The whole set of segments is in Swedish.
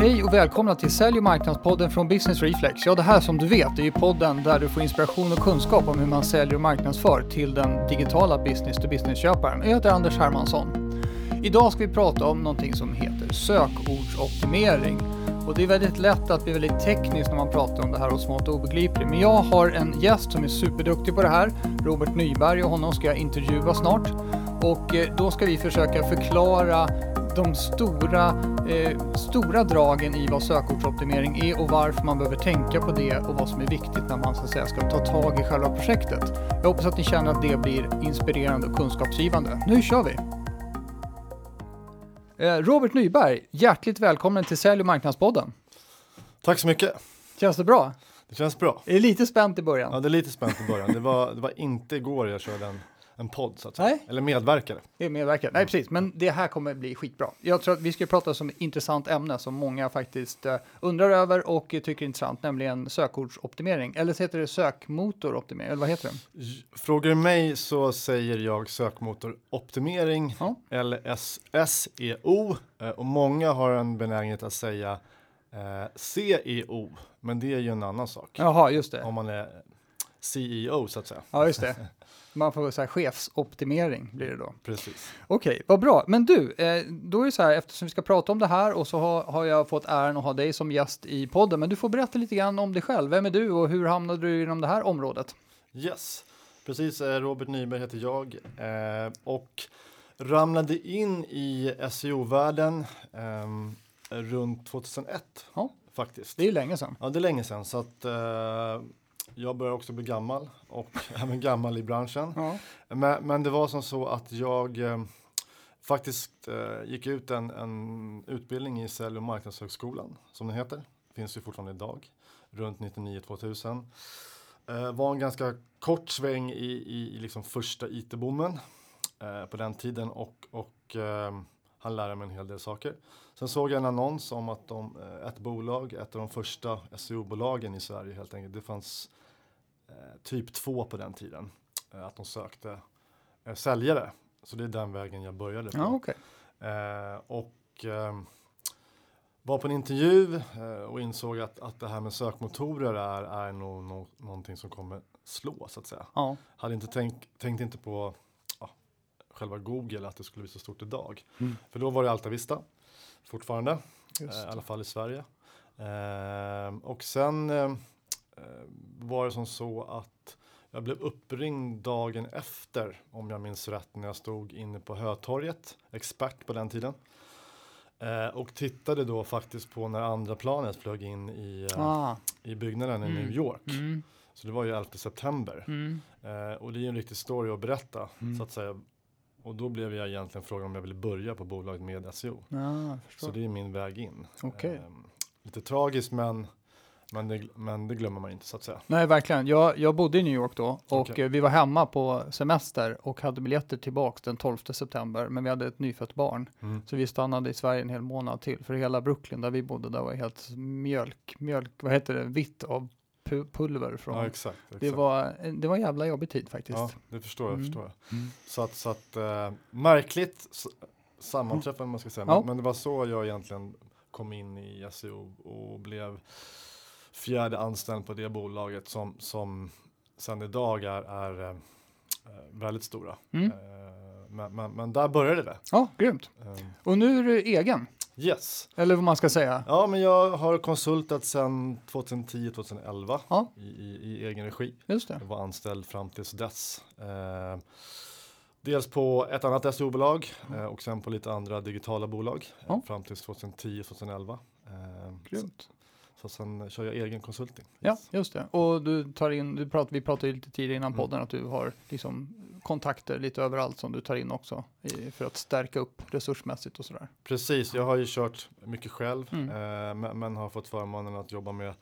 Hej och välkomna till Sälj och marknadspodden från Business Reflex. Ja, det här som du vet är ju podden där du får inspiration och kunskap om hur man säljer och marknadsför till den digitala business-to-business-köparen. Jag heter Anders Hermansson. Idag ska vi prata om någonting som heter sökordsoptimering. Och det är väldigt lätt att bli väldigt tekniskt när man pratar om det här och smått obegripligt. Men jag har en gäst som är superduktig på det här, Robert Nyberg, och honom ska jag intervjua snart. Och eh, då ska vi försöka förklara de stora, eh, stora dragen i vad sökordsoptimering är och varför man behöver tänka på det och vad som är viktigt när man så att säga, ska ta tag i själva projektet. Jag hoppas att ni känner att det blir inspirerande och kunskapsgivande. Nu kör vi! Eh, Robert Nyberg, hjärtligt välkommen till Sälj och marknadspodden. Tack så mycket. Känns det bra? Det känns bra. Är det lite spänt i början? Ja, det är lite spänt i början. Det var, det var inte igår jag körde en, en podd så att säga. Nej. Eller medverkade. Det är medverkat. Nej, precis. Men det här kommer bli skitbra. Jag tror att vi ska prata om ett intressant ämne som många faktiskt eh, undrar över och tycker är intressant, nämligen sökordsoptimering. Eller så heter det sökmotoroptimering, eller vad heter det? Frågar du mig så säger jag sökmotoroptimering Ja. eller SEO eh, och många har en benägenhet att säga eh, CEO, men det är ju en annan sak. Jaha, just det. Om man är CEO så att säga. Ja, just det. Man får säga chefsoptimering blir det då. Precis. Okej, vad bra. Men du, eh, då är det så här, eftersom vi ska prata om det här och så har, har jag fått äran att ha dig som gäst i podden. Men du får berätta lite grann om dig själv. Vem är du och hur hamnade du inom det här området? Yes, precis. eh, Robert Nyberg heter jag eh, och ramlade in i SEO-världen runt 2001 Ja. faktiskt. Det är länge sedan. Ja, det är länge sedan så att jag börjar också bli gammal och även gammal i branschen. Ja. Men, men det var som så att jag eh, faktiskt eh, gick ut en, en utbildning i Sälj och marknadshögskolan som den heter. Finns ju fortfarande idag, runt 99-2000. Eh, var en ganska kort sväng i, i, i liksom första IT-boomen eh, på den tiden och, och eh, han lärde mig en hel del saker. Sen såg jag en annons om att de, eh, ett bolag, ett av de första SEO-bolagen i Sverige helt enkelt, det fanns typ två på den tiden, eh, att de sökte eh, säljare. Så det är den vägen jag började på. Ja. Eh, och eh, var på en intervju eh, och insåg att, att det här med sökmotorer är, är nog nå- någonting som kommer slå så att säga. Ja. Hade inte tänkt, tänkte inte på ja, själva Google att det skulle bli så stort idag. Mm. För då var det Alta Vista fortfarande, eh, i alla fall i Sverige. Eh, och sen eh, eh, var det som så att jag blev uppringd dagen efter, om jag minns rätt, när jag stod inne på Hötorget, expert på den tiden. Eh, och tittade då faktiskt på när andra planet flög in i, eh, Ah. i byggnaden i Mm. New York. Mm. Så det var ju 11 september. Mm. Eh, och det är en riktig story att berätta, Mm. så att säga. Och då blev jag egentligen frågan om jag ville börja på bolaget med SEO. Förstår. Så det är min väg in. Okej. Ehm, lite tragiskt men, men, det, men det glömmer man inte så att säga. Nej, verkligen. Jag, jag bodde i New York då och eh, vi var hemma på semester och hade biljetter tillbaks den 12 september. Men vi hade ett nyfött barn. Mm. Så vi stannade i Sverige en hel månad till. För hela Brooklyn där vi bodde, där var helt mjölk, mjölk, vad heter det, vitt av pu- pulver från. Ja exakt. exakt. det, var, det var en jävla jobbig tid faktiskt. ja, det förstår jag. Mm. Förstår jag. Mm. Så att, så att eh, märkligt s- sammanträffande man ska säga. Ja. Men, men det var så jag egentligen kom in i SEO och blev fjärde anställd på det bolaget som, som sen idag är, är eh, väldigt stora. Mm. Eh, men, men, men där började det. Ja, grymt. Eh, Och nu är du egen, yes. eller vad man ska säga. Ja, men jag har konsultat sedan 2010-2011 Ja. i, i, egen regi. Just det. Jag var anställd fram tills dess. Eh, dels på ett annat SEO-bolag eh, och sen på lite andra digitala bolag eh, Ja. fram tills 2010-2011. Eh, Grymt. Så sen kör jag egen konsulting. Ja, Yes. just det. Och du tar in, du prat, vi pratade ju lite tidigare innan Mm. podden att du har liksom kontakter lite överallt som du tar in också i, för att stärka upp resursmässigt och sådär. Precis, jag har ju kört mycket själv Mm. eh, men, men har fått förmånen att jobba med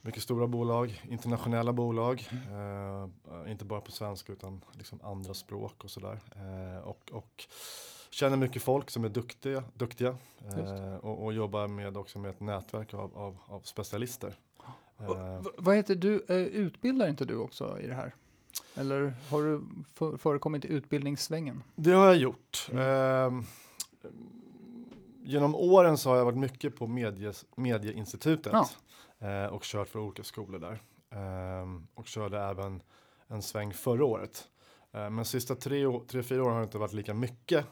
mycket stora bolag, internationella bolag, Mm. eh, inte bara på svenska utan liksom andra språk och sådär. Eh, och, och känner mycket folk som är duktiga, duktiga eh, och, och jobbar med också med ett nätverk av, av, av specialister. Och Eh, vad heter du, eh, utbildar inte du också i det här? Eller har du för, förekommit i utbildningssvängen? det har jag gjort. Mm. Eh, genom åren så har jag varit mycket på medies, Medieinstitutet Ja. eh, och kört för olika skolor där. Ehm, och körde även en sväng förra året. Eh, men sista tre, tre, fyra åren har det inte varit lika mycket.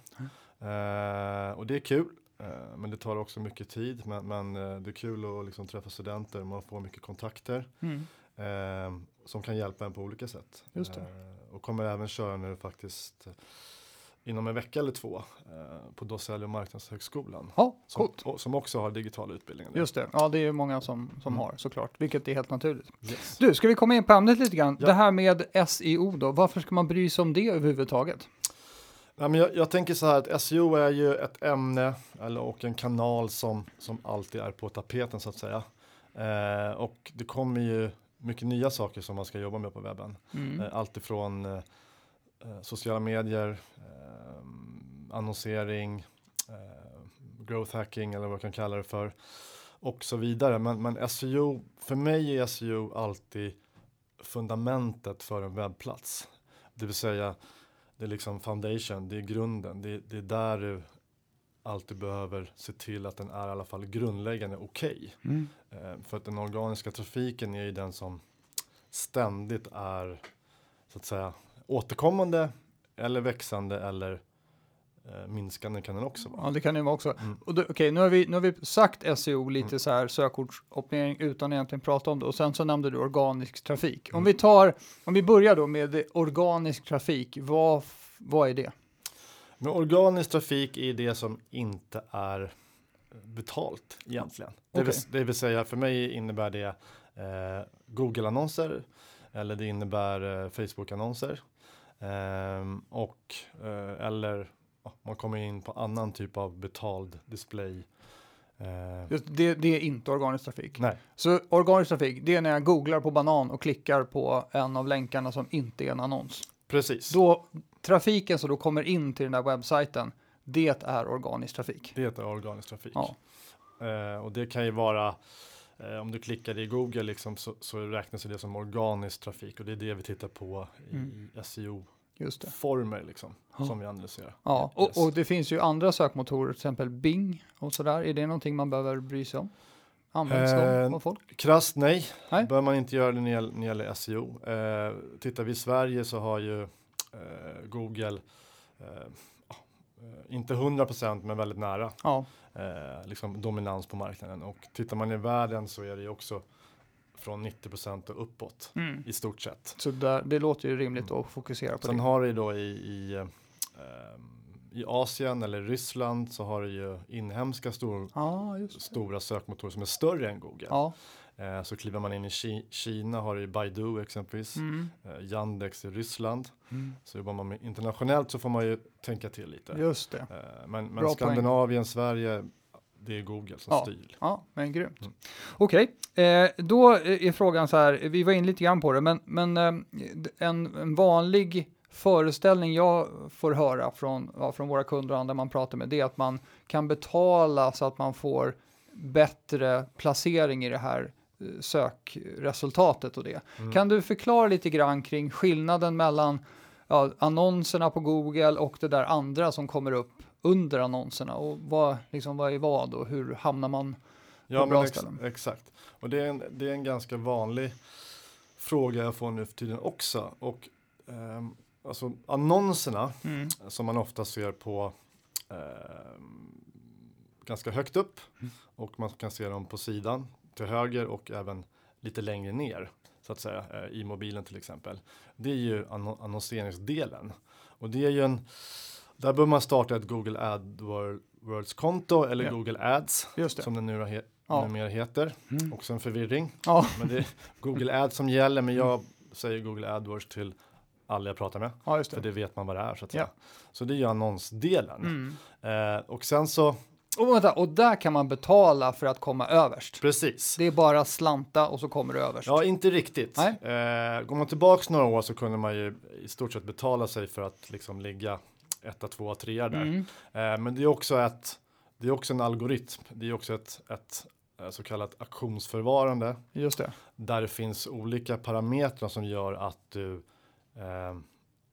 Eh, och det är kul. Eh, men det tar också mycket tid. Men, men det är kul att liksom träffa studenter. Man får mycket kontakter. Mm. Eh, som kan hjälpa en på olika sätt. Eh, och kommer även köra nu faktiskt inom en vecka eller två eh, på Dosälj och marknadshögskolan. Ja, Som, och, som också har digitala utbildningar. Just det, ja det är många som, som Mm. har såklart, vilket är helt naturligt. Yes. Du, ska vi komma in på ämnet lite grann? Ja. Det här med SEO då, varför ska man bry sig om det överhuvudtaget? Nej, men jag, jag tänker så här att SEO är ju ett ämne eller, och en kanal som, som alltid är på tapeten så att säga. Eh, och det kommer ju mycket nya saker som man ska jobba med på webben. Mm. Eh, allt ifrån eh, eh, sociala medier, eh, annonsering, eh, growth hacking eller vad man kan kalla det för och så vidare. Men, men SEO, för mig är SEO alltid fundamentet för en webbplats. Det vill säga, det är liksom foundation, det är grunden, det, det är där du alltid behöver se till att den är i alla fall grundläggande okej. Mm. Eh, för att den organiska trafiken är ju den som ständigt är så att säga återkommande eller växande eller eh, minskande kan den också vara. Ja, det kan det vara också. Mm. Okej, nu, har vi, nu har vi sagt SEO lite Mm. så här sökordsoptimering utan egentligen prata om det och sen så nämnde du organisk trafik. Om Mm. vi tar, om vi börjar då med organisk trafik, vad, vad är det? Men organisk trafik är det som inte är betalt egentligen. Det, vill, det vill säga för mig innebär det eh, Google-annonser eller det innebär eh, Facebook-annonser. Ehm, och eh, eller ja, man kommer in på annan typ av betald display. Eh, Just det, det är inte organisk trafik. nej, Så organisk trafik, det är när jag googlar på banan och klickar på en av länkarna som inte är en annons. precis. Då, trafiken som då kommer in till den där webbsajten, det är organisk trafik. Det är organisk trafik. Ja. Eh, och det kan ju vara eh, om du klickar i Google liksom, så, så räknas det som organisk trafik och det är det vi tittar på i Mm. SEO-former Just det. liksom, Ja. som vi analyserar. Ja, och, Yes. och det finns ju andra sökmotorer, till exempel Bing och sådär. Är det någonting man behöver bry sig om? Används de Eh, av folk? Krasst nej, Nej. bör man inte göra det när det gäller, när det gäller SEO. Eh, tittar vi i Sverige så har ju eh, Google eh, eh, inte 100% men väldigt nära Ja, eh, liksom dominans på marknaden och tittar man i världen så är det ju också från 90% och uppåt mm. i stort sett. så där, det låter ju rimligt att fokusera på Sen det. har du ju då i, i, eh, i Asien eller Ryssland så har du ju inhemska stor, det. stora sökmotorer som är större än Google. Ja, Eh, så kliver man in i Ki- Kina har du Baidu exempelvis, mm. eh, Yandex i Ryssland. Mm. Så jobbar man med internationellt så får man ju tänka till lite. just det. Eh, men men Bra poäng. Skandinavien, Sverige, det är Google som Ja. styr. Ja, men grymt. Mm. Okej, eh, då är frågan så här, vi var in lite grann på det, men, men eh, en, en vanlig föreställning jag får höra från, ja, från våra kunder och andra man pratar med, det är att man kan betala så att man får bättre placering i det här eh, sökresultatet och det. Mm. Kan du förklara lite grann kring skillnaden mellan ja, annonserna på Google och det där andra som kommer upp under annonserna och vad, liksom, vad är vad och hur hamnar man Ja, på bra ex- ställen. exakt. Och det är, en, det är en ganska vanlig fråga jag får nu för tiden också. Och ehm, alltså annonserna Mm. som man ofta ser på ehm, ganska högt upp Mm. och man kan se dem på sidan till höger och även lite längre ner så att säga eh, i mobilen till exempel. Det är ju anno- annonseringsdelen och det är ju en där bör man starta ett Google AdWords konto eller Ja. Google Ads det. som den nu he- Ja. numera heter. Mm. Också en förvirring. Ja, Men det är Google Ads som gäller men jag säger Google AdWords till alla jag pratar med. ja, just För det. det vet man vad det är så att Ja. säga. Så det är ju annonsdelen. Mm. Eh, och sen så, Och, vänta, och där kan man betala för att komma överst. precis. Det är bara slanta och så kommer du överst. Ja, inte riktigt. Nej. Eh, går man tillbaks några år så kunde man ju i stort sett betala sig för att liksom ligga etta, tvåa, trea där. Mm. Eh, men det är också ett, det är också en algoritm. Det är också ett, ett eh, så kallat auktionsförvarande Just det. där det finns olika parametrar som gör att du eh,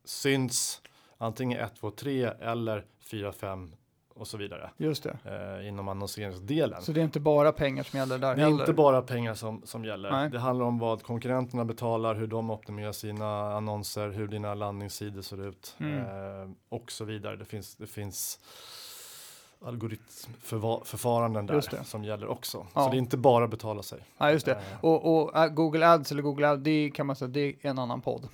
syns antingen 1, 2, 3 eller 4, 5 och så vidare Just det. eh, inom annonseringsdelen. Så det är inte bara pengar som gäller där Det är heller? inte bara pengar som, som gäller. Nej. Det handlar om vad konkurrenterna betalar, hur de optimerar sina annonser, hur dina landningssidor ser ut Mm. eh, och så vidare. Det finns, det finns algoritmförfaranden där som gäller också. Ja. Så det är inte bara betala sig. Ja, just det. Eh, Och, och äh, Google Ads eller Google Ads, det kan man säga, det är en annan podd.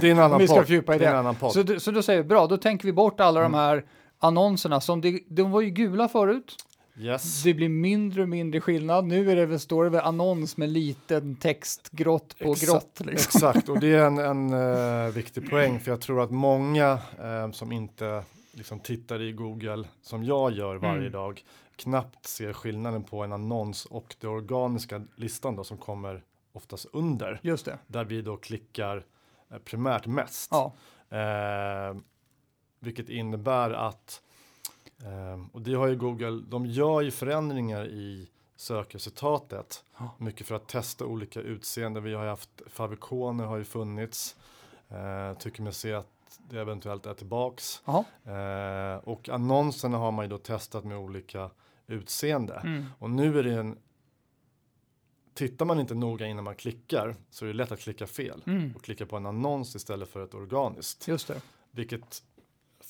det är en annan vi ska podd. fördjupa i det det. en annan podd. Så, så då säger vi bra, då tänker vi bort alla Mm. de här annonserna som det, de var ju gula förut. yes. Det blir mindre och mindre skillnad. Nu är det väl, står det väl annons med liten text, grått på Exakt, grått. Liksom. Exakt, och det är en, en eh, viktig poäng för jag tror att många eh, som inte liksom, tittar i Google som jag gör varje Mm. dag knappt ser skillnaden på en annons och det organiska listan då, som kommer oftast under Just det. där vi då klickar eh, primärt mest. Ja, Eh, vilket innebär att, eh, och det har ju Google, de gör ju förändringar i sökresultatet. Mycket för att testa olika utseenden. Vi har ju haft favikoner har ju funnits. Eh, tycker mig se att det eventuellt är tillbaks. Eh, och annonserna har man ju då testat med olika utseende. Mm. Och nu är det en Tittar man inte noga innan man klickar så är det lätt att klicka fel Mm. och klicka på en annons istället för ett organiskt. Just det. Vilket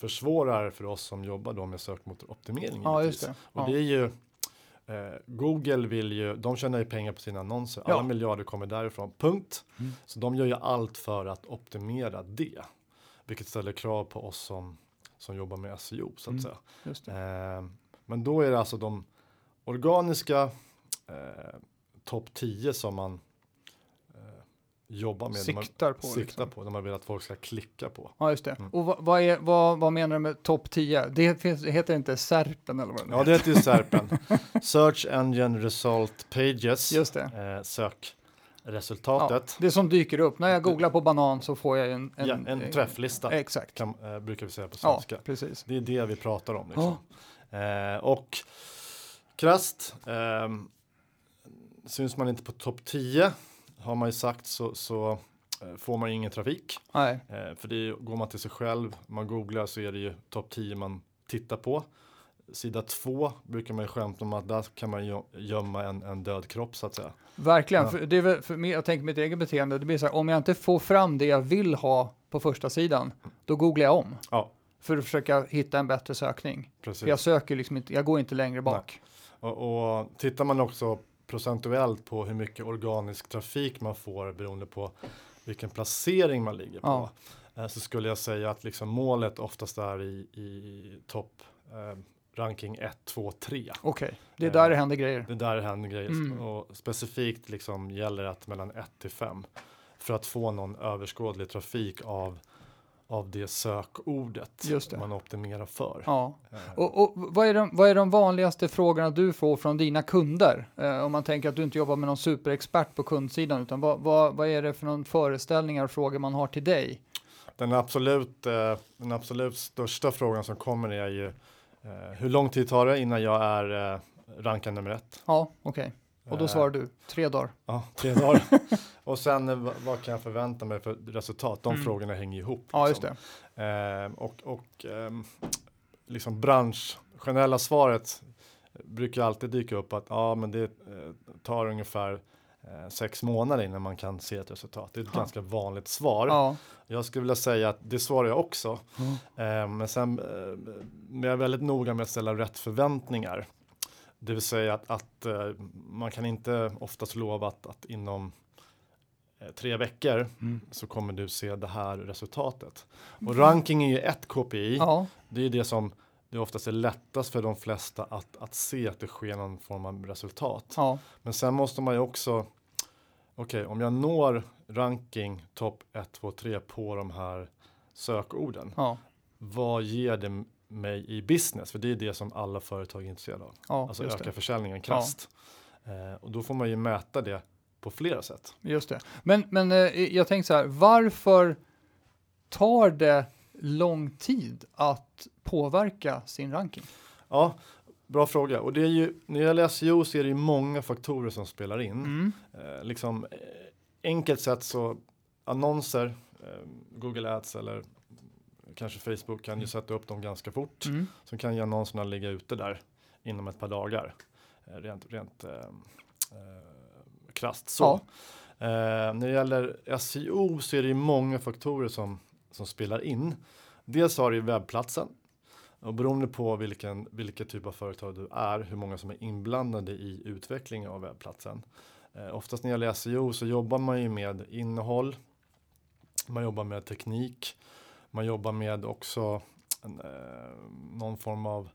försvårar för oss som jobbar då med sökmotoroptimering. Ja, just det. Och Ja. det är ju eh, Google vill ju, de tjänar ju pengar på sina annonser. Alla Ja. miljarder kommer därifrån, punkt. Mm. Så de gör ju allt för att optimera det. Vilket ställer krav på oss som, som jobbar med SEO så att Mm. säga. Eh, men då är det alltså de organiska eh, topp 10 som man jobbar med. Siktar på. siktar liksom. på, de har velat att folk ska klicka på. Ja, just det. Mm. Och vad, vad, är, vad, vad menar du med topp 10? Det, finns, heter inte Serpen eller vad det Ja, det heter ju Serpen. Search Engine Result Pages. Just det. Eh, sökresultatet. Det som dyker upp. När jag googlar på banan så får jag en... Ja, en, träfflista Exakt. kan, eh, brukar vi säga på Ja, svenska. precis. Det är det vi pratar om. Liksom. Eh, och krasst, ehm, syns man inte på topp 10 har man ju sagt så, så eh, får man ju ingen trafik. Nej, Eh, för det är, går man till sig själv, man googlar så är det ju topp 10 man tittar på. Sida 2 brukar man ju skämta om att där kan man gömma en, en död kropp så att säga. verkligen. Ja. För det är väl, för mig, jag tänker mitt eget beteende, det blir så här, om jag inte får fram det jag vill ha på första sidan, då googlar jag om. Ja. För att försöka hitta en bättre sökning. Precis. För jag söker liksom inte, jag går inte längre bak. Och, och tittar man också procentuellt på hur mycket organisk trafik man får beroende på vilken placering man ligger på. Ja. eh, Så skulle jag säga att liksom målet oftast är i, i topp eh, ranking 1, 2, 3. Okej, det är Eh, där det händer grejer. Det där händer grejer. Mm. Och specifikt liksom gäller att mellan 1 till 5. För att få någon överskådlig trafik av, av det sökordet Just det. man optimerar för. Ja. Och, och vad, är de, vad är de vanligaste frågorna du får från dina kunder? Eh, om man tänker att du inte jobbar med någon superexpert på kundsidan, utan vad, vad, vad är det för någon föreställningar och frågor man har till dig? Den absolut, eh, den absolut största frågan som kommer är ju eh, hur lång tid tar det innan jag är eh, rankad nummer ett? Ja, okej. Och då svarar du tre dagar. Ja, tre dagar. och sen eh, vad, kan jag förvänta mig för resultat? De Mm. frågorna hänger ihop. Ja, just liksom. det. Eh, och och ehm, liksom bransch, generella svaret brukar alltid dyka upp att ja, men det eh, tar ungefär eh, sex månader innan man kan se ett resultat. Det är ett Ja. ganska vanligt svar. Ja, Jag skulle vilja säga att det svarar jag också. Mm. Eh, men sen eh, men jag är väldigt noga med att ställa rätt förväntningar. Det vill säga att, att eh, man kan inte oftast lova att, att inom eh, tre veckor Mm. så kommer du se det här resultatet. Och ranking är ju ett KPI. ja, Det är det som det oftast är lättast för de flesta att, att se att det sker någon form av resultat. ja, Men sen måste man ju också, okej om jag når ranking topp 1, 2, 3 på de här sökorden, ja, vad ger det mig i business? För det är det som alla företag är intresserade av. ja Alltså öka det, försäljningen krasst. Eh, och då får man ju mäta det på flera sätt. just det. Men, men eh, jag tänkte så här, varför tar det lång tid att påverka sin ranking? Ja, bra fråga. Och det är ju, när det gäller SEO så är det ju många faktorer som spelar in. Mm. Eh, liksom, eh, enkelt sett så annonser, eh, Google Ads eller kanske Facebook kan ju sätta upp dem ganska fort. Mm. Så kan ju annonserna ligga ute där inom ett par dagar. Eh, rent rent eh, eh, krasst så. Ja. Eh, när det gäller SEO så är det ju många faktorer som, som spelar in. Dels har du webbplatsen. Och beroende på vilken, vilken typ av företag du är, hur många som är inblandade i utvecklingen av webbplatsen. Eh, oftast när det gäller SEO så jobbar man ju med innehåll, man jobbar med teknik, man jobbar med också en, eh, någon form av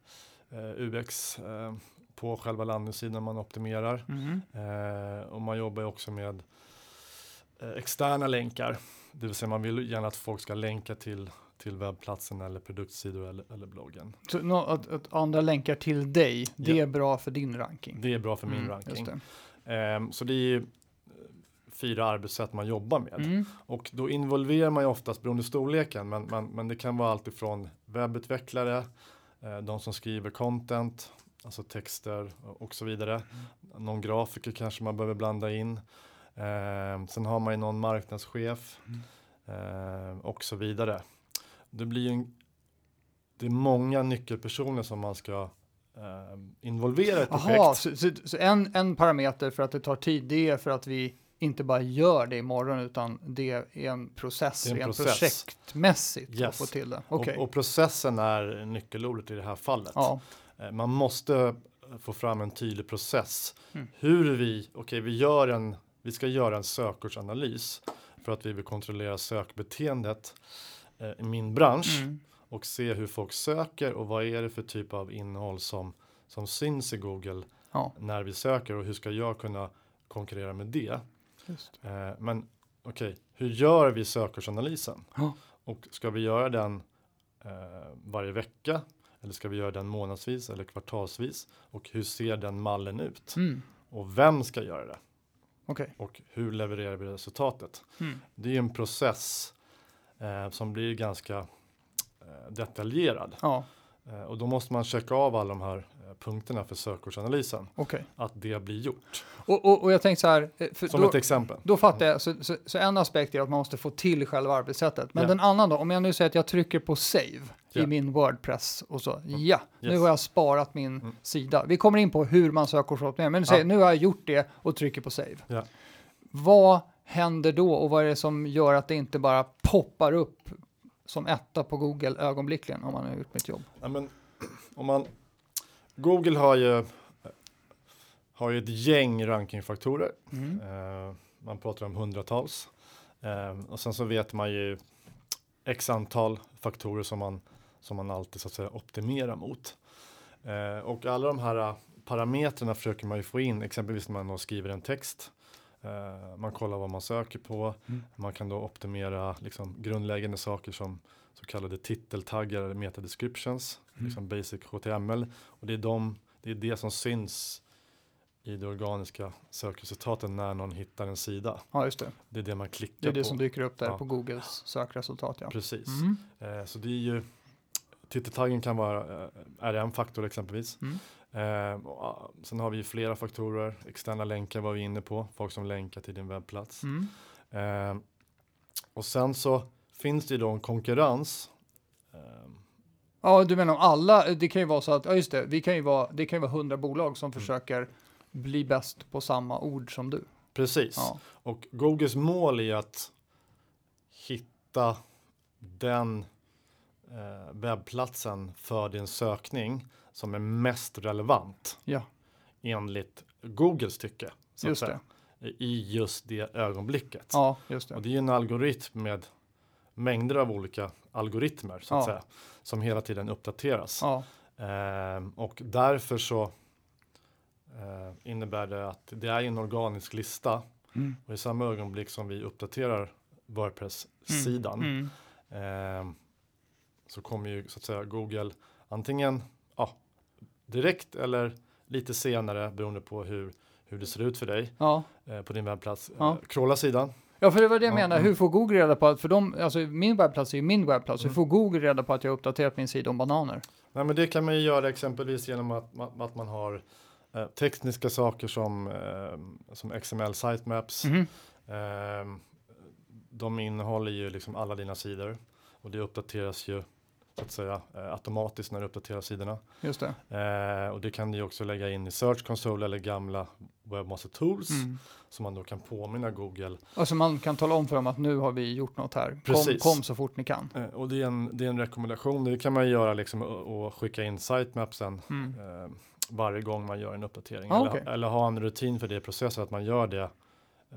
eh, UX eh, på själva landningssidan man optimerar. Mm. Och man jobbar också med externa länkar. Det vill säga man vill gärna att folk ska länka till, till webbplatsen eller produktsidor eller, eller bloggen. Så nå- att, att andra länkar till dig, det Ja. är bra för din ranking. Det är bra för min Mm, ranking. just Eh, så det är fyra arbetssätt man jobbar med. Mm. Och då involverar man ju oftast beroende storleken. Men, men, men det kan vara allt ifrån webbutvecklare, eh, de som skriver content, alltså texter och, så vidare. Någon grafiker kanske man behöver blanda in. Eh, sen har man ju någon marknadschef eh, och så vidare. Det blir en, det är många nyckelpersoner som man ska eh, involvera i ett projekt. Jaha, så, så, så en, en parameter för att det tar tid, det är för att vi inte bara gör det imorgon, utan det är en process, Det är en rent process. projektmässigt att Yes. få till det. Okej. Och, och processen är nyckelordet i det här fallet. Ja. Eh, Man måste få fram en tydlig process. Mm. Hur vi, okej vi gör en, vi ska göra en sökordsanalys för att vi vill kontrollera sökbeteendet eh, i min bransch Mm. och se hur folk söker och vad är det för typ av innehåll som, som syns i Google Ja, när vi söker och hur ska jag kunna konkurrera med det. Eh, men okej, hur gör vi sökordsanalysen? Ja. Och ska vi göra den eh, varje vecka? Eller ska vi göra den månadsvis eller kvartalsvis? Och hur ser den mallen ut? Mm. Och vem ska göra det? Okej. Och hur levererar vi resultatet? Mm. Det är en process eh, som blir ganska eh, detaljerad. Ja, Eh, och då måste man checka av alla de här punkterna för sökordsanalysen. okej. Att det blir gjort. Och, och, och jag tänkte så här, eh, Som då, ett exempel. då fattar jag, så, så, så en aspekt är att man måste få till själva arbetssättet. Men Ja. den andra då, om jag nu säger att jag trycker på save i Ja. min Wordpress och så, ja, nu Yes. har jag sparat min Mm. sida. Vi kommer in på hur man sökordsoptimerar, men du säger, Ja. nu har jag gjort det och trycker på save. Ja. Vad händer då och vad är det som gör att det inte bara poppar upp som etta på Google ögonblickligen om man har gjort mitt jobb? Ja, men, om man, Google har ju, har ju ett gäng rankingfaktorer. Mm. Eh, man pratar om hundratals. Eh, och sen så vet man ju x antal faktorer som man, som man alltid så att säga optimerar mot. Eh, och alla de här eh, parametrarna försöker man ju få in, exempelvis när man skriver en text. Eh, man kollar vad man söker på. Mm. Man kan då optimera liksom, grundläggande saker som så kallade titeltaggar eller meta descriptions, Mm. liksom basic HTML. Och det är, de, det är det som syns i de organiska sökresultaten när någon hittar en sida. Ja, just det. Det är det man klickar Det är det på. som dyker upp där Ja. på Googles sökresultat. Ja. Precis. Mm. Eh, så det är ju Titeltaggen kan vara eh, är en faktor exempelvis. Mm. Eh, och, sen har vi flera faktorer. Externa länkar var vi inne på. Folk som länkar till din webbplats. Mm. Eh, och sen så finns det ju då en konkurrens. Eh, Ja, du menar om alla, det kan ju vara så att, ja just det, vi kan ju vara, det kan ju vara hundra bolag Mm. som försöker bli bäst på samma ord som du. precis. Ja. Och Googles mål är att hitta den eh, webbplatsen för din sökning som är mest relevant Ja, enligt Googles tycke. Så just det. I just det ögonblicket. Ja, just Och det. det är ju en algoritm med mängder av olika algoritmer så att Ja. säga, som hela tiden uppdateras. Ja, Ehm, och därför så eh, innebär det att det är en organisk lista mm. och i samma ögonblick som vi uppdaterar Wordpress-sidan Mm. ehm, så kommer ju så att säga Google antingen ja, direkt eller lite senare beroende på hur, hur det ser ut för dig Ja. eh, på din webbplats. Ja. Eh, crawla sidan. Ja, för det var det jag Ja, menar. mm. Hur får Google reda på att, för de, alltså min webbplats är ju min webbplats, hur Mm. får Google reda på att jag har uppdaterat min sida om bananer? Nej, men det kan man ju göra exempelvis genom att, att man har eh, tekniska saker som, eh, som XML sitemaps. Mhm. Ehm, de innehåller ju liksom alla dina sidor och det uppdateras ju så att säga eh, automatiskt när du uppdaterar sidorna. Just det. Eh, och det kan du också lägga in i Search Console eller gamla Webmaster Tools Mm. som man då kan påminna Google. Alltså man kan tala om för dem att nu har vi gjort något här. Kom, Precis. kom så fort ni kan. Eh, och det är, en, det är en rekommendation. Det kan man göra liksom och, och skicka in sitemapsen Mm. eh, varje gång man gör en uppdatering. Ah, eller, okej. eller ha en rutin för det i processen att man gör det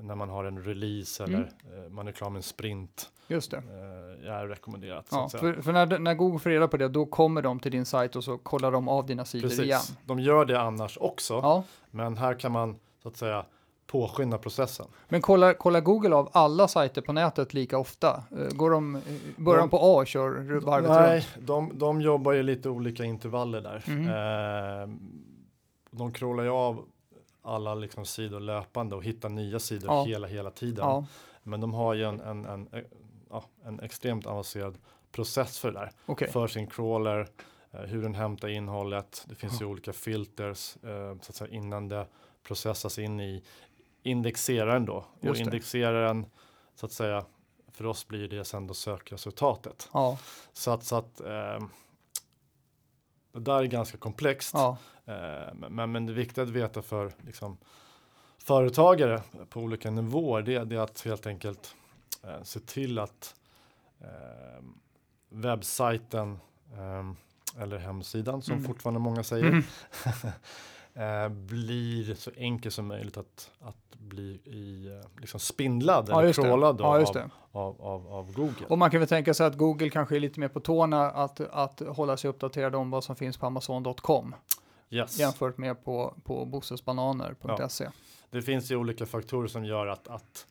när man har en release Mm. eller eh, man är klar med en sprint. Just det. Eh, är rekommenderat. Ja, för, för när, när Google får reda på det, då kommer de till din sajt och så kollar de av dina sidor Precis. igen. De gör det annars också, Ja, men här kan man så att säga påskynda processen. men kollar, kollar Google av alla sajter på nätet lika ofta? Eh, Går de, börjar de De- på A och kör varvet Nej, runt? de, de jobbar ju lite olika intervaller där. Mhm. Eh, de crawlar ju av alla liksom sidor löpande och hittar nya sidor Ja. hela, hela tiden. Ja, Men de har ju en, en, en, eh, en extremt avancerad process för det där. okej. För sin crawler, eh, hur den hämtar innehållet. Det finns ju olika filters eh, så att säga, innan det processas in i indexeraren då. Och Just det. indexeraren så att säga för oss blir det sen då sökresultatet. Ja, Så att, så att eh, det där är ganska komplext. ja, men, men det viktiga att veta för liksom, företagare på olika nivåer det, det är att helt enkelt eh, se till att eh, webbsajten eh, eller hemsidan som Mm. fortfarande många säger Mm. eh, blir så enkel som möjligt att, att bli i, eh, liksom spindlad ja eller då Ja, av, av, av, av Google. Och man kan väl tänka sig att Google kanske är lite mer på tårna att, att hålla sig uppdaterad om vad som finns på Amazon.com yes. jämfört med på, på bossesbananer.se. Det finns ju olika faktorer som gör att, att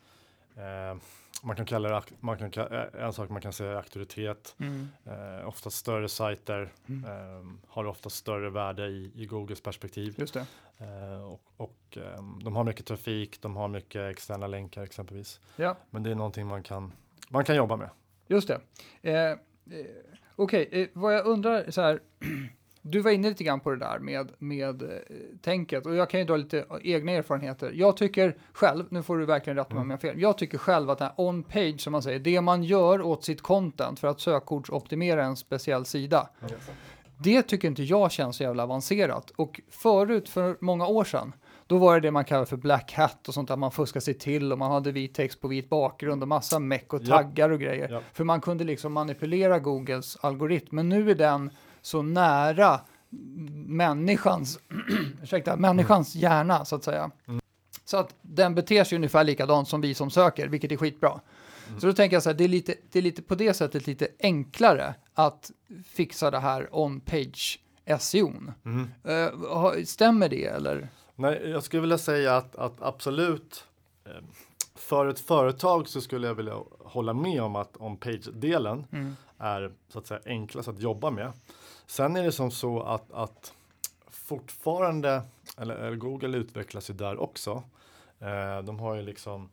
eh, man kan kalla det, man kan, ka- eh, en sak man kan säga är auktoritet. Mm. Eh, ofta större sajter Mm. eh, har ofta större värde i, i Googles perspektiv. Just det. Eh, och och eh, de har mycket trafik, de har mycket externa länkar exempelvis. Ja. Men det är någonting man kan, man kan jobba med. Just det. Eh, eh, Okej, eh, vad jag undrar så här. Du var inne lite grann på det där med, med eh, tänket och jag kan ju dra lite egna erfarenheter. Jag tycker själv, nu får du verkligen rätta mig om jag har fel, jag tycker själv att det här on-page som man säger, det man gör åt sitt content för att sökordsoptimera en speciell sida, det tycker inte jag känns så jävla avancerat. Och förut, för många år sedan, då var det det man kallar för black hat och sånt där man fuskade sig till och man hade vit text på vit bakgrund och massa meck och taggar och grejer. Ja. För man kunde liksom manipulera Googles algoritm. Men nu är den så nära människans, ursäkta, människans hjärna så att säga. Mm. Så att den beter sig ungefär likadant som vi som söker, vilket är skitbra. Mm. Så då tänker jag så här, det är, lite, det är lite på det sättet lite enklare att fixa det här on-page SEOn. Mhm. Eh, har- stämmer det eller? Nej, jag skulle vilja säga att, att absolut eh, för ett företag så skulle jag vilja hålla med om att om page-delen Mm. är så att säga enklast att jobba med. Sen är det som så att, att fortfarande, eller, eller Google utvecklas ju där också. Eh, de har ju liksom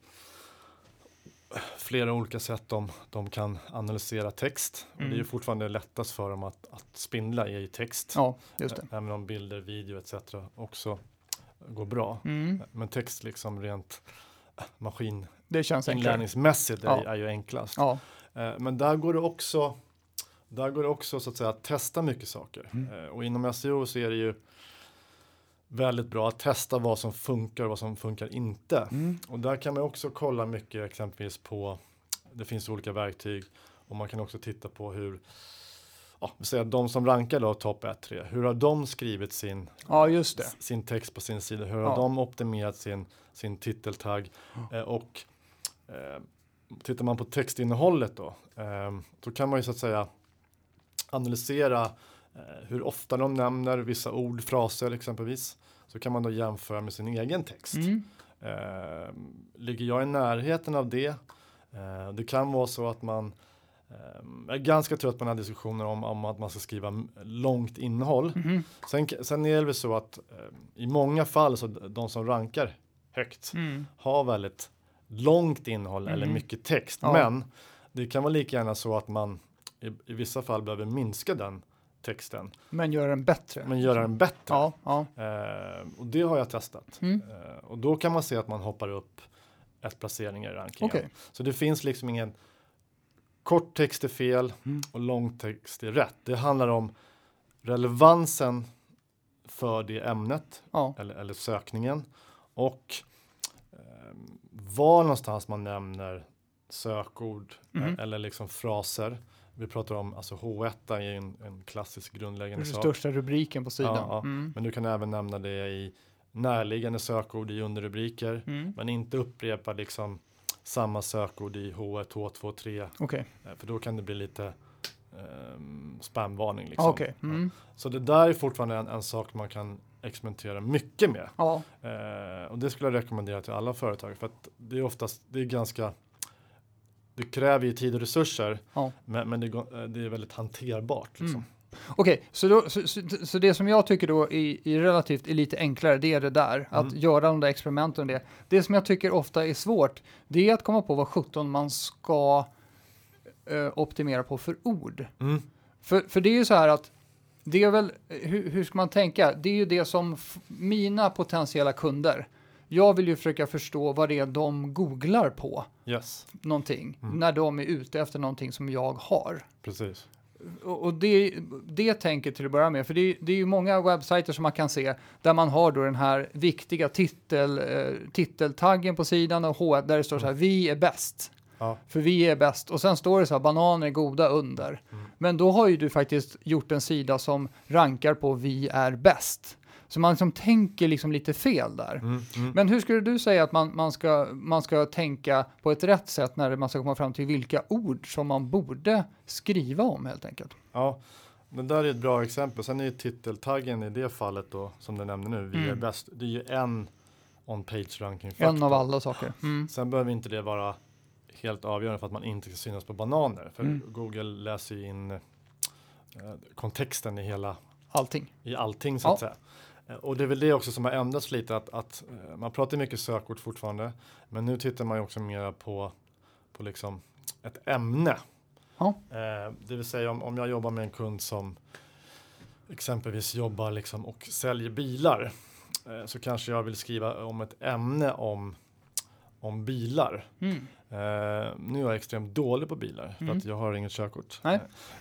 flera olika sätt de, de kan analysera text. Och det är ju Mm. fortfarande lättast för dem att, att spindla i text. Ja, just det. Även om bilder, video etc. också går bra. Mm. Men text liksom rent maskininlärningsmässigt Det känns enklare. är, Ja. är ju enklast. Ja, Eh, Men där går det också där går det också så att säga att testa mycket saker. Mm. Eh, Och inom SEO så är det ju väldigt bra att testa vad som funkar och vad som funkar inte. mm. Och där kan man också kolla mycket exempelvis på, det finns olika verktyg och man kan också titta på hur, ja, att de som rankar då topp 1, 3, hur har de skrivit sin, ja sin text på sin sida? Hur Ja. har de optimerat sin, sin titeltagg? Eh, och eh, tittar man på textinnehållet då, eh, då kan man ju så att säga analysera eh, hur ofta de nämner vissa ord, fraser exempelvis. Så kan man då jämföra med sin egen text. Mm. Eh, ligger jag i närheten av det? Eh, det kan vara så att man eh, jag är ganska trött på den här diskussionen om, om att man ska skriva långt innehåll. Mhm. Sen, sen är det väl så att eh, i många fall så de som rankar högt Mm. har väldigt långt innehåll eller Mhm. mycket text. Ja. Men det kan vara lika gärna så att man i, i vissa fall behöver minska den texten Men gör den bättre. men göra den bättre. Ja, ja. Eh, och det har jag testat. Mm. Eh, och då kan man se att man hoppar upp ett placeringar i rankingen. Okej. Så det finns liksom ingen kort text är fel Mm. och lång text är rätt. Det handlar om relevansen för det ämnet Ja. eller, eller sökningen och eh, var någonstans man nämner sökord Mhm. eh, eller liksom fraser. Vi pratar om, alltså H1 är ju en, en klassisk Den grundläggande sak. största rubriken på sidan. Ja, ja. Mm. Men du kan även nämna det i närliggande sökord i underrubriker. Mm. Men inte upprepa liksom samma sökord i H1, H2, 3. Okej, För då kan det bli lite ehm, spamvarning. Liksom. okej. Mm. Så det där är fortfarande en, en sak man kan experimentera mycket med. Ja, Eh, och det skulle jag rekommendera till alla företag. För att det är oftast, det är ganska, det kräver ju tid och resurser. Ja. Men, men det, eh, det är väldigt hanterbart. Liksom. Mm. Okej, så, då, så, så, så det som jag tycker då är, är relativt är lite enklare, det är det där, att Mm. göra de där experimenten. och Det. det som jag tycker ofta är svårt, det är att komma på vad 17 man ska eh, optimera på för ord. Mm. För, för det är ju så här att det är väl, hur, hur ska man tänka? Det är ju det som mina potentiella kunder, jag vill ju försöka förstå vad det är de googlar på Yes, någonting, Mm. när de är ute efter någonting som jag har. precis. Och och det, det tänker till att börja med, för det, det är ju många webbsajter som man kan se där man har då den här viktiga titel, eh, titeltaggen på sidan och H där det står så här, vi är bäst. Ja. För vi är bäst. Och sen står det så här, bananer är goda under. Mm. Men då har ju du faktiskt gjort en sida som rankar på vi är bäst. Så man liksom tänker liksom lite fel där. Mm, mm. Men hur skulle du säga att man, man, ska, man ska tänka på ett rätt sätt när man ska komma fram till vilka ord som man borde skriva om helt enkelt? Ja, det där är ett bra exempel. Sen är ju titeltaggen i det fallet då, som du nämnde nu, vi är Mm. bäst. Det är ju en on-page ranking En av alla saker. Mm. Sen behöver inte det vara helt avgörande för att man inte ska synas på bananer. För Mm. Google läser ju in eh, kontexten i hela, Allting. i allting så Ja. att säga. Eh, Och det är väl det också som har ändrats lite att, att eh, man pratar mycket sökord fortfarande. Men nu tittar man ju också mera på, på liksom ett ämne. Ja. Eh, det vill säga om, om jag jobbar med en kund som exempelvis jobbar liksom och säljer bilar. Så kanske jag vill skriva om ett ämne om, om bilar. Mm. Eh, nu är jag extremt dålig på bilar för Mm. att jag har inget körkort. Nej.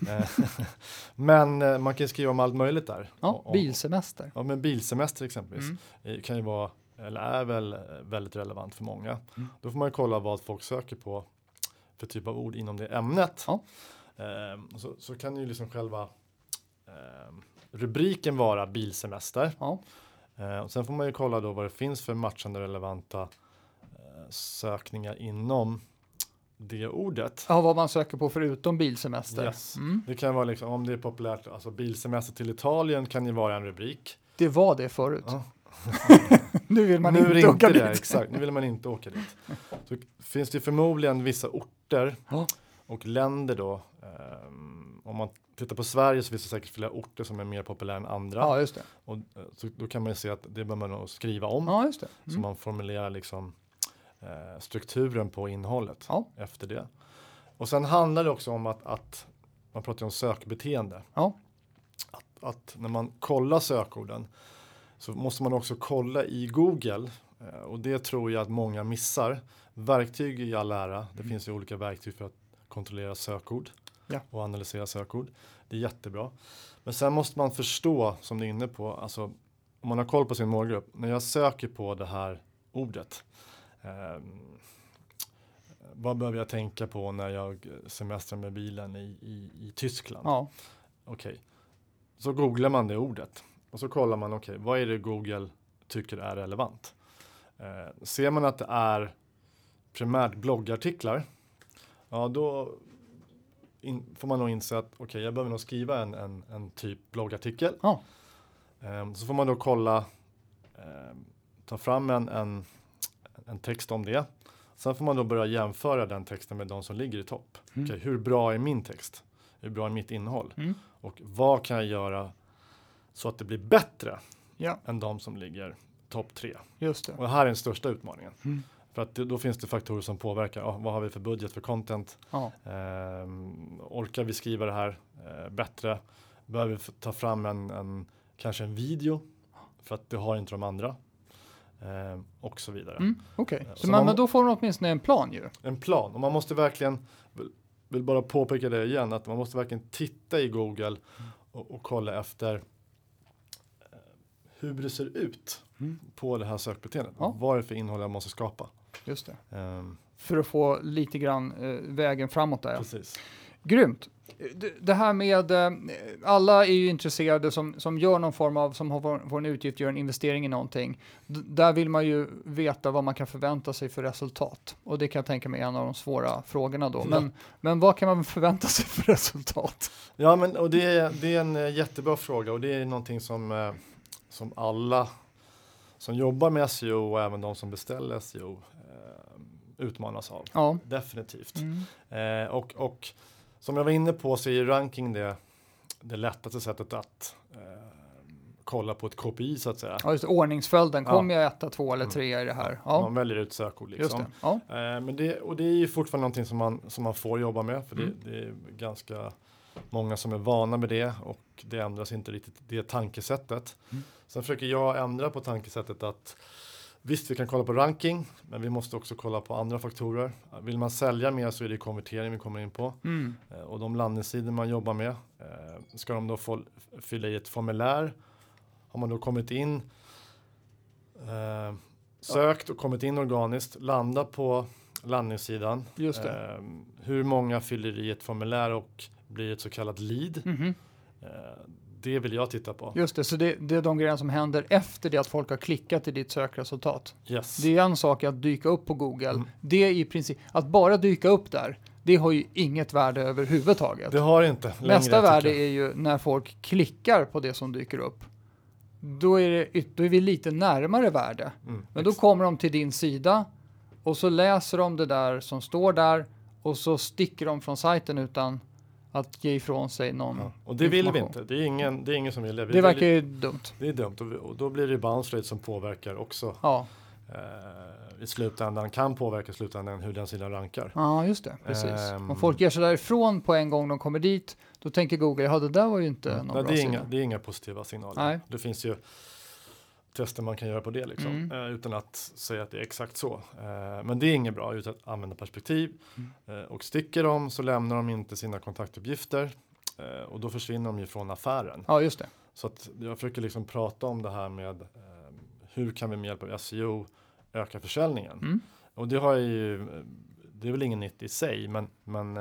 Eh, men eh, man kan skriva om allt möjligt där. Ja, om, bilsemester. Ja, men bilsemester exempelvis Mm. eh, kan ju vara, eller är väl eh, väldigt relevant för många. Mm. Då får man ju kolla vad folk söker på för typ av ord inom det ämnet. Ja. Eh, så, så kan ju liksom själva eh, rubriken vara bilsemester. Ja. Eh, och sen får man ju kolla då vad det finns för matchande relevanta eh, sökningar inom det ordet. ja, vad man söker på förutom bilsemester. Yes. Mm. Det kan vara liksom, om det är populärt, alltså bilsemester till Italien kan ju vara en rubrik. Det var det förut. Ja. nu vill man nu inte inte åka det, dit. exakt. Nu vill man inte åka dit. Så finns det förmodligen vissa orter Ja. och länder då. ehm, om man tittar på Sverige så finns det säkert flera orter som är mer populära än andra. Ja, just det. Och, eh, så då kan man ju se att det behöver man skriva om. Ja, just det. Så Mm. man formulerar liksom eh, strukturen på innehållet Ja. efter det. Och sen handlar det också om att, att man pratar om sökbeteende. Ja. Att, att när man kollar sökorden så måste man också kolla i Google eh, och det tror jag att många missar. Verktyg i all ära, det finns ju olika verktyg för att kontrollera sökord Ja. och analysera sökord. Det är jättebra. Men sen måste man förstå, som du är inne på, alltså om man har koll på sin målgrupp. När jag söker på det här ordet, vad behöver jag tänka på när jag semestrar med bilen i, i, i Tyskland? Ja. Okej, så googlar man det ordet och så kollar man, okej, vad är det Google tycker är relevant? Eh, ser man att det är primärt bloggartiklar, ja då in, får man nog inse att okej, jag behöver nog skriva en, en, en typ bloggartikel. Ja. Eh, så får man då kolla, eh, ta fram en, en, en text om det. Sen får man då börja jämföra den texten med de som ligger i topp. Mm. Okej, hur bra är min text? Hur bra är mitt innehåll? Mm. Och vad kan jag göra så att det blir bättre ja, än de som ligger topp tre? just det. Och här är den största utmaningen. Mm. För att det, då finns det faktorer som påverkar. Ja, vad har vi för budget för content? Ja. Ehm, orkar vi skriva det här eh, bättre? Behöver vi ta fram en, en, kanske en video? För att det har inte de andra. Ehm, och så vidare. Mm. Okej, Ja, så så man, man- men då får man åtminstone en plan ju. En plan. Och man måste verkligen, vill bara påpeka det igen att man måste verkligen titta i Google och, och kolla efter eh, hur det ser ut Mm. på det här sökbeteendet. Ja. Vad är det för innehåll jag måste skapa? Just det. Ehm, För att få lite grann eh, vägen framåt där. Precis. Grymt. Det- här med, eh, alla är ju intresserade som, som gör någon form av, som har får en utgift, gör en investering i någonting. D- där vill man ju veta vad man kan förvänta sig för resultat. Och det kan jag tänka mig är en av de svåra frågorna då. Men, men vad kan man förvänta sig för resultat? Ja, men och det är, det är en eh, jättebra fråga och det är någonting som, eh, som alla som jobbar med SEO och även de som beställer SEO utmanas av. Ja. Definitivt. Mm. Eh, och, och som jag var inne på så är ranking det, det lättaste sättet att eh, kolla på ett KPI så att säga. Ja, just. Ordningsföljden. Ja. Kom jag etta, två eller Mm. tre i det här? Man Ja, väljer ut sökord liksom. det. Ja. Eh, men det, och det är ju fortfarande någonting som man, som man får jobba med för Mm. det, det är ganska många som är vana med det och det ändras inte riktigt det tankesättet. Mm. Sen försöker jag ändra på tankesättet att visst vi kan kolla på ranking men vi måste också kolla på andra faktorer. Vill man sälja mer så är det konvertering vi kommer in på Mm. Eh, och de landningssidor man jobbar med eh, ska de då få fylla i ett formulär. Har man då kommit in eh, sökt och kommit in organiskt, landa på landningssidan. Just det. Eh, hur många fyller i ett formulär och blir ett så kallat lead. Eh, det vill jag titta på. Just det, så det, det är de grejerna som händer efter det att folk har klickat i ditt sökresultat. Yes. Det är en sak att dyka upp på Google. Mm. Det är i princip, att bara dyka upp där, det har ju inget värde överhuvudtaget. Det har inte längre, Nästa värde är ju när folk klickar på det som dyker upp. Då är, det, då är vi lite närmare värde. Mm, Men då ex- kommer de till din sida och så läser de det där som står där och så sticker de från sajten utan att ge ifrån sig någon. ja. Och det vill vi inte. Det är ingen, det är ingen som vill det. Vi Det verkar ju dumt. det är dumt och, vi, och då blir det bounce som påverkar också Ja, eh, i slutändan, kan påverka i slutändan hur den sidan rankar. ja just det. Precis. Ehm. Om folk ger sig därifrån på en gång de kommer dit, då tänker Google, ja det där var ju inte någon Nej, bra det, är sida. inga, det är inga positiva signaler. Nej. Det finns ju tester man kan göra på det liksom, Mm. eh, utan att säga att det är exakt så. Eh, men det är inget bra ur ett användarperspektiv. Mm. Eh, och sticker de så lämnar de inte sina kontaktuppgifter och då försvinner de ju från affären. Ja, just det. Så att jag försöker liksom prata om det här med hur kan vi med hjälp av SEO öka försäljningen? Mm. Och det har jag ju, det är väl ingen nytt i sig, men, men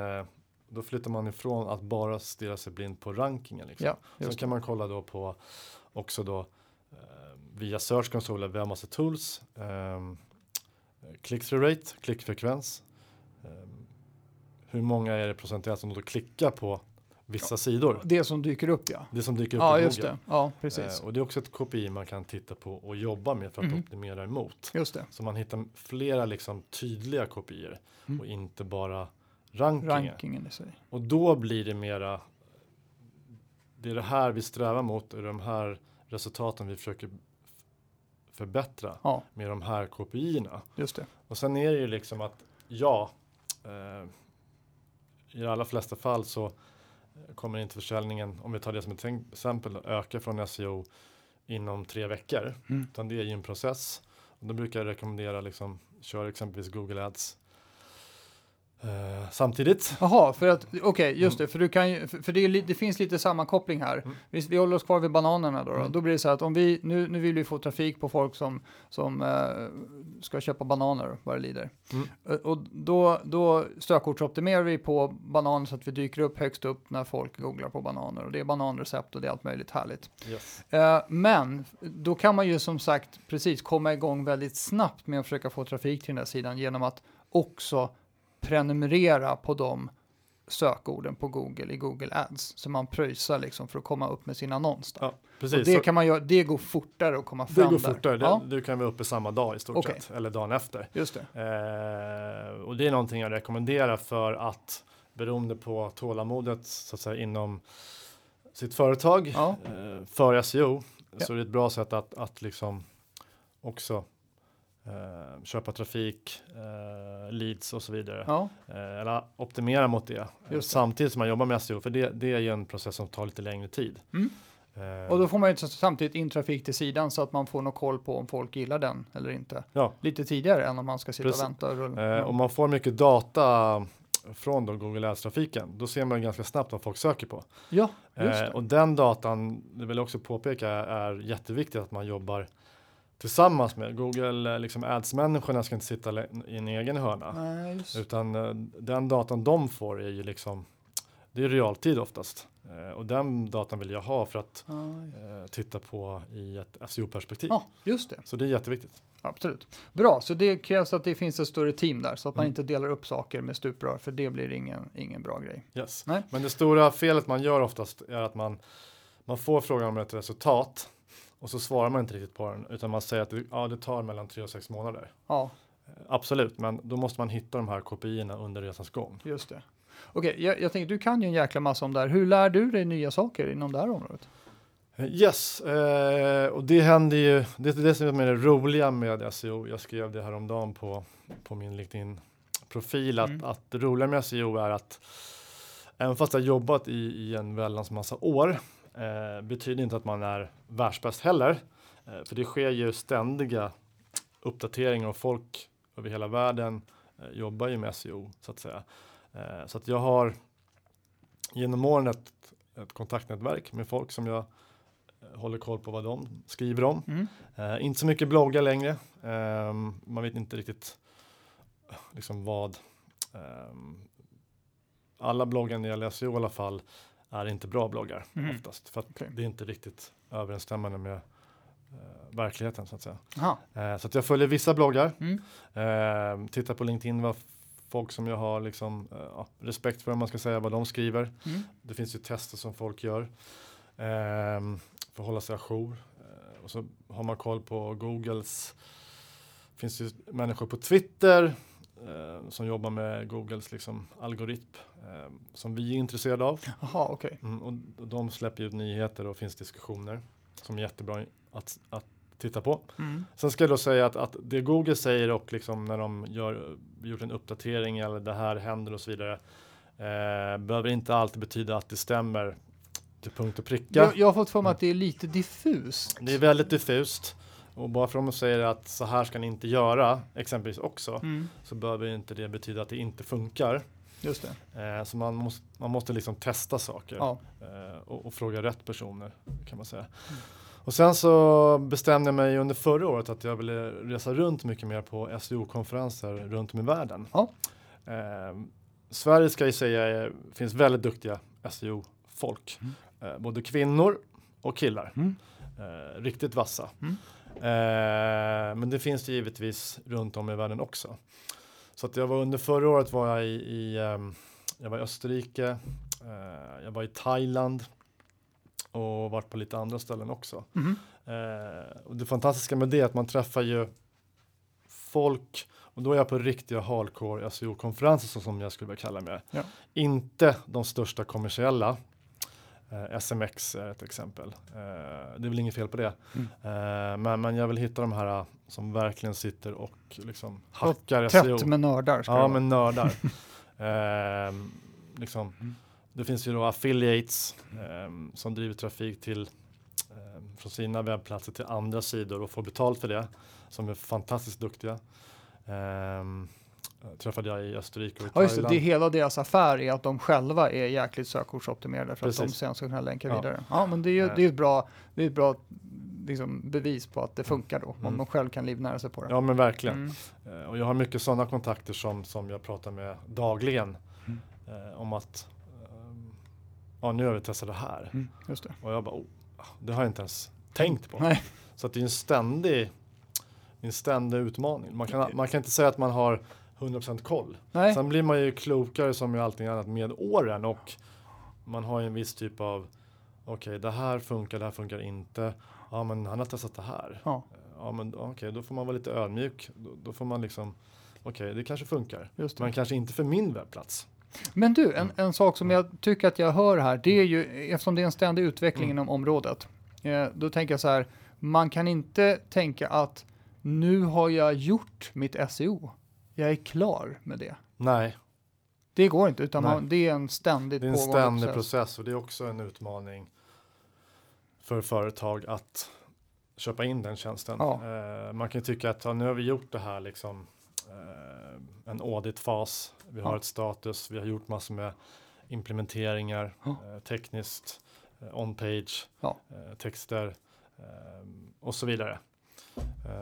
då flyttar man ifrån att bara stirra sig blind på rankingen. Liksom. Ja, Sen kan man kolla då på också då via Search Console, vi har massa tools, ehm, click-through rate, klickfrekvens. ehm, hur många är det procentuellt som då klickar på vissa sidor? Det som dyker upp ja. Det som dyker upp Ja, i just Google. det. Ja, precis. Eh, och det är också ett KPI man kan titta på och jobba med för att Mhm. optimera emot. Just det. Så man hittar flera liksom tydliga kopior Mm. och inte bara rankingen. Rankingen i sig. Och då blir det mera, det är det här vi strävar mot och de här resultaten vi försöker förbättra Ja, med de här KPI-erna. just det. Och sen är det ju liksom att ja, eh, i de allra flesta fall så kommer inte försäljningen, om vi tar det som ett exempel, öka från SEO inom tre veckor. Mm. Utan det är ju en process. Och då brukar jag rekommendera liksom, kör exempelvis Google Ads eh, samtidigt. Jaha, för att, okej, just det, för du kan ju, för för det, li- det finns lite sammankoppling här. Mm. Vi, vi håller oss kvar vid bananerna då, då. Mm. Då blir det så här att om vi, nu, nu vill vi få trafik på folk som, som eh, ska köpa bananer, vad det lider. Mm. Eh, Och då, då sökordsoptimerar vi på bananer så att vi dyker upp högst upp när folk googlar på bananer. Och det är bananrecept och det är allt möjligt härligt. Yes. Eh, men då kan man ju som sagt precis komma igång väldigt snabbt med att försöka få trafik till den här sidan genom att också prenumerera på de sökorden på Google i Google Ads. Så man pröjsar liksom för att komma upp med sin annons där. Ja, precis. och det, Så kan man göra, det går fortare att komma det fram går där. fortare. Ja, Det, du kan vara uppe samma dag i stort Okej. sett. Eller dagen efter. just det. Eh, och det är någonting jag rekommenderar för att beroende på tålamodet så att säga inom sitt företag Ja. eh, för SEO Ja. så är det ett bra sätt att, att liksom också eh, köpa trafik, eh, leads och så vidare. Ja, Eh, eller optimera mot det. Det. Samtidigt som man jobbar med SEO för det, det är ju en process som tar lite längre tid. Mm. Eh, och då får man ju samtidigt in trafik till sidan så att man får någon koll på om folk gillar den eller inte. ja, Lite tidigare än om man ska sitta Precis. och vänta och rulla. Eh, och man får mycket data från då Google Ads-trafiken, då ser man ganska snabbt vad folk söker på. Ja, just Eh, och den datan, det vill jag också påpeka, är jätteviktigt att man jobbar tillsammans med. Google eh, liksom Ads-människorna ska inte sitta i en egen hörna. Nej. Utan eh, den datan de får är ju liksom, det är realtid oftast. Eh, och den datan vill jag ha för att eh, titta på i ett SEO-perspektiv. Ja, just det. Så det är jätteviktigt. Absolut. Bra, så det krävs att det finns ett större team där så att man Mm. inte delar upp saker med stuprör för det blir ingen, ingen bra grej. Yes. Nej. Men det stora felet man gör oftast är att man, man får frågan om ett resultat och så svarar man inte riktigt på den utan man säger att det, ja, det tar mellan tre och sex månader. Ja, Eh, Absolut, men då måste man hitta de här kopiorna under resans gång. just det. Okej, jag, jag tänker du kan ju en jäkla massa om det här. Hur lär du dig nya saker inom det här området? Eh, Yes, eh, och det händer ju, det är det som är det roliga med SEO. Jag skrev det här om dagen på, på min LinkedIn-profil att, Mm. att det roliga med SEO är att även fast jag jobbat i, i en väldans massa år eh, betyder inte att man är världsbäst heller. Eh, för det sker ju ständiga uppdateringar och folk över hela världen eh, jobbar ju med SEO så att säga. Eh, så att jag har genom åren ett, ett kontaktnätverk med folk som jag eh, håller koll på vad de skriver om. Mm. Eh, inte så mycket bloggar längre. Ehm, man vet inte riktigt eh, liksom vad ehm, alla bloggar när det gäller SEO i alla fall är inte bra bloggar Mhm. oftast. För att Okej. det är inte riktigt överensstämmande med eh, verkligheten så att säga. Eh, så att jag följer vissa bloggar. Mm. Eh, tittar på LinkedIn vad folk som jag har liksom, eh, ja, respekt för om man ska säga vad de skriver. Mm. Det finns ju tester som folk gör ehm, för att hålla sig ajour. Eh, och så har man koll på Googles, finns ju människor på Twitter eh, som jobbar med Googles liksom, algoritm eh, som vi är intresserade av. Jaha, okej. Mm, och, de släpper ut nyheter och finns diskussioner som är jättebra att, att titta på. Mm. Sen ska jag då säga att, att det Google säger och liksom när de gör, gjort en uppdatering eller det här händer och så vidare eh, behöver inte alltid betyda att det stämmer till punkt och pricka. Jag, jag har fått för mig att det är lite diffust. Det är väldigt diffust och bara för att de säger att så här ska ni inte göra exempelvis också Mm. så behöver inte det betyda att det inte funkar. Just det. Eh, så man måste, man måste liksom testa saker Ja. eh, och, och fråga rätt personer kan man säga. Och sen så bestämde jag mig under förra året att jag ville resa runt mycket mer på SEO-konferenser runt om i världen. Ja. Eh, Sverige ska jag säga finns väldigt duktiga SEO-folk. Mm. Eh, både kvinnor och killar. Mm. Eh, riktigt vassa. Mm. Eh, men det finns det givetvis runt om i världen också. Så att jag var under förra året var jag i, i ehm, jag var i Österrike, eh, jag var i Thailand och varit på lite andra ställen också. Eh, och det fantastiska med det är att man träffar ju folk och då är jag på riktiga hardcore SEO-konferenser som jag skulle vilja kalla mig. Ja. Inte de största kommersiella. SMX är ett exempel. Eh, det är väl inget fel på det. Mm. Eh, men, men jag vill hitta de här eh, som verkligen sitter och liksom hackar SEO. Tätt med nördar. Ja, men nördar. Ehm, liksom, Mm. Det finns ju då affiliates ehm, som driver trafik till ehm, från sina webbplatser till andra sidor och får betalt för det. Som är fantastiskt duktiga. Ehm, träffade jag i Österrike och Ja, just det. Det. Hela deras affär är att de själva är jäkligt sökordsoptimerade för att de Precis. sen ska kunna länka Ja. vidare. Ja, men det är ju Eh. det är ett bra, det är ett bra liksom, bevis på att det funkar då, om Mm. de själv kan livnära sig på det. Ja men verkligen. Mm. Eh, och jag har mycket sådana kontakter som, som jag pratar med dagligen. Mm. eh, om att ja, nu har vi testat det här. Mm, just det. Och jag bara, oh, det har jag inte ens tänkt på. Nej. Så att det är en ständig, en ständig utmaning. Man kan, man kan inte säga att man har 100% koll. Nej. Sen blir man ju klokare som med allting annat med åren och man har ju en viss typ av okej, det här funkar, det här funkar inte. Ja, men han har testat det här. Ja. Ja, men okej, då får man vara lite ödmjuk. Då, då får man liksom, okej, det kanske funkar. Just det. Men kanske inte för min webbplats. Men du, en, Mm. en sak som jag tycker att jag hör här, det är ju, eftersom det är en ständig utveckling Mm. inom området, eh, då tänker jag så här, man kan inte tänka att nu har jag gjort mitt SEO, jag är klar med det. Nej, Det går inte, utan man, det är en ständigt det är en pågående ständig process. process och det är också en utmaning för företag att köpa in den tjänsten. Ja. Eh, man kan tycka att ja, nu har vi gjort det här liksom eh, en auditfas, vi har Ja. ett status, vi har gjort massor med implementeringar, eh, tekniskt, eh, on-page, eh, texter eh, och så vidare.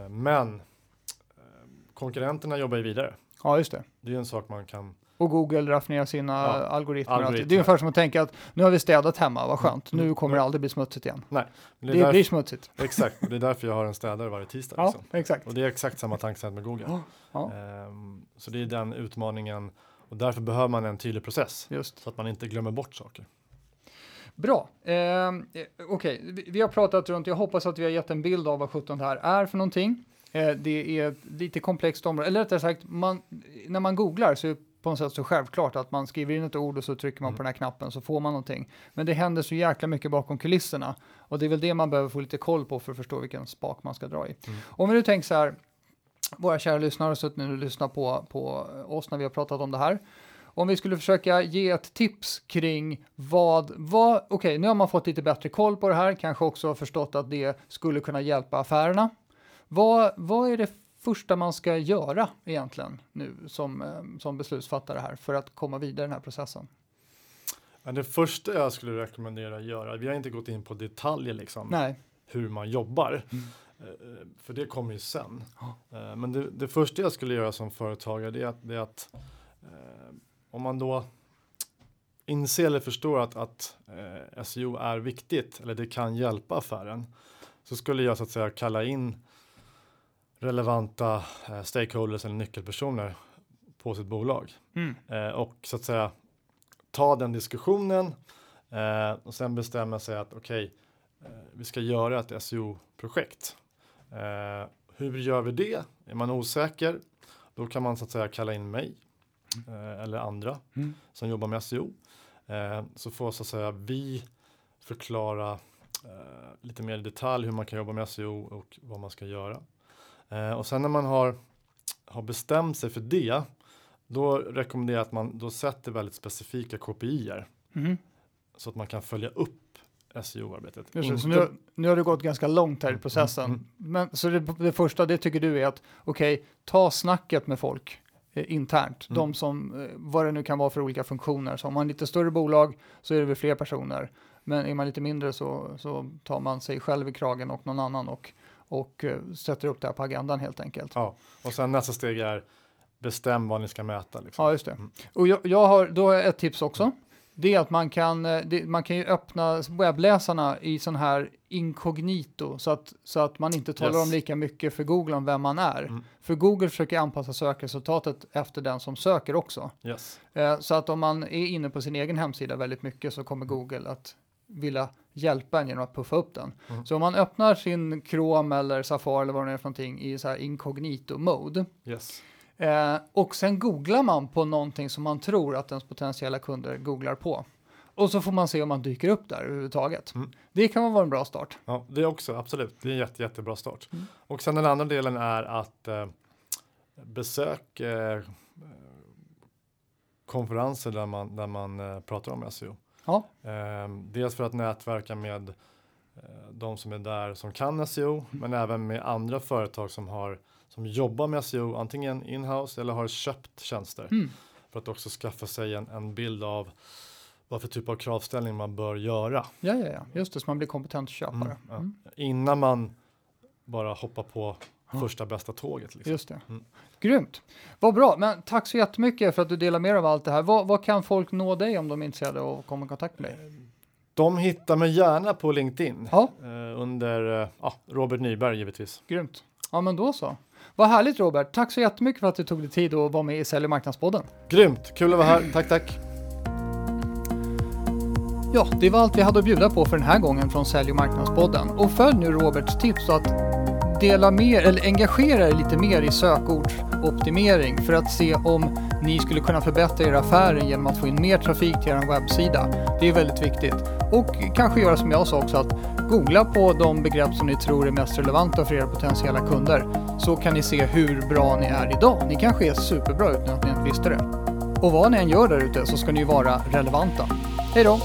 Men konkurrenterna jobbar ju vidare. Ja, just det. Det är en sak man kan Och Google raffinerar sina Ja, algoritmer. algoritmer. Det är ungefär som att tänka att nu har vi städat hemma, vad skönt. Mm. Nu kommer det aldrig bli smutsigt igen. Men Det, det är blir därför, smutsigt. exakt, det är därför jag har en städare varje tisdag. Ja, Liksom. exakt. Och det är exakt samma tankesätt med Google. Ja. Ehm, så det är den utmaningen och därför behöver man en tydlig process Just. så att man inte glömmer bort saker. Bra. Ehm, eh, Okej, vi, vi har pratat runt, jag hoppas att vi har gett en bild av vad 17 det här är för någonting. Eh, det är ett lite komplext område, eller rättare sagt, man, när man googlar så är det på något sätt så självklart att man skriver in ett ord och så trycker man Mm. på den här knappen så får man någonting. Men det händer så jäkla mycket bakom kulisserna och det är väl det man behöver få lite koll på för att förstå vilken spak man ska dra i. Mm. Om vi nu tänker så här, våra kära lyssnare har suttit nu och lyssnat på, på oss när vi har pratat om det här. Om vi skulle försöka ge ett tips kring vad, vad okej, nu har man fått lite bättre koll på det här, kanske också förstått att det skulle kunna hjälpa affärerna. Vad, vad är det första man ska göra egentligen nu som, eh, som beslutsfattare här för att komma vidare i den här processen? Det första jag skulle rekommendera att göra, vi har inte gått in på detaljer liksom, Nej, hur man jobbar, Mm. eh, för det kommer ju sen. Eh, Men det, det första jag skulle göra som företagare det är att, det är att eh, om man då inser eller förstår att, att eh, SEO är viktigt eller det kan hjälpa affären så skulle jag så att säga kalla in relevanta eh, stakeholders eller nyckelpersoner på sitt bolag mm. eh, och så att säga ta den diskussionen eh, och sen bestämma sig att okej, eh, vi ska göra ett SEO-projekt. Hur gör vi det? Är man osäker? Då kan man så att säga kalla in mig eller andra Mm. som jobbar med SEO. Så får så att säga vi förklara lite mer i detalj hur man kan jobba med SEO och vad man ska göra. Eh, och sen när man har, har bestämt sig för det, då rekommenderar jag att man då sätter väldigt specifika KPIer Mhm. så att man kan följa upp SEO-arbetet. Nu, nu har du gått ganska långt här i Mm, processen. mm, Men, så det, det första, det tycker du är att, okej, ta snacket med folk eh, internt. Mm. De som, eh, vad det nu kan vara för olika funktioner. Så om man är lite större bolag så är det väl fler personer. Men är man lite mindre så, så tar man sig själv i kragen och någon annan och, och eh, sätter upp det här på agendan helt enkelt. Ja, och sen nästa steg är bestäm vad ni ska mäta. Liksom. Ja, just det. Mm. Och jag, jag har, då har jag ett tips också. Det är att man kan, eh, det, man kan ju öppna webbläsarna i sån här inkognito så att, så att man inte talar Yes. om lika mycket för Google om vem man är. Mm. För Google försöker anpassa sökresultatet efter den som söker också. Yes. Eh, så att om man är inne på sin egen hemsida väldigt mycket så kommer Google att vilja hjälpa en genom att puffa upp den. Mm. Så om man öppnar sin Chrome eller Safari eller vad det är för någonting i så här inkognito mode Yes. Eh, och sen googlar man på någonting som man tror att ens potentiella kunder googlar på. Och så får man se om man dyker upp där överhuvudtaget. Mm. Det kan vara en bra start. Ja, det är också absolut. Det är en jätte, jättebra start. Mm. Och sen den andra delen är att eh, besök eh, konferenser där man, där man eh, pratar om SEO. Ja. Eh, dels för att nätverka med eh, de som är där som kan SEO, men även med andra företag som, har, som jobbar med SEO, antingen inhouse eller har köpt tjänster. Mm. För att också skaffa sig en, en bild av vad för typ av kravställning man bör göra. Ja, ja, ja, just det, så man blir kompetent köpare. Mm. Mm. Innan man bara hoppar på första bästa tåget. Liksom. Just det. Grymt. Vad bra, men tack så jättemycket för att du delar med dig av allt det här. Vad, vad kan folk nå dig om de är intresserade att komma i kontakt med dig? De hittar mig gärna på LinkedIn Ja, eh, under eh, ja, Robert Nyberg givetvis. grymt. Ja, men då så. Vad härligt Robert. Tack så jättemycket för att du tog dig tid att vara med i Sälj och marknadspodden. Grymt, kul att vara här. Tack, tack. Ja, det var allt vi hade att bjuda på för den här gången från Sälj och marknadspodden. Och följ nu Roberts tips att dela mer eller engagera er lite mer i sökordsoptimering för att se om ni skulle kunna förbättra era affärer genom att få in mer trafik till er webbsida. Det är väldigt viktigt. Och kanske göra som jag sa också att googla på de begrepp som ni tror är mest relevanta för era potentiella kunder så kan ni se hur bra ni är idag. Ni kanske är superbra utan att ni inte visste det. Och vad ni än gör där ute så ska ni ju vara relevanta. Hej då!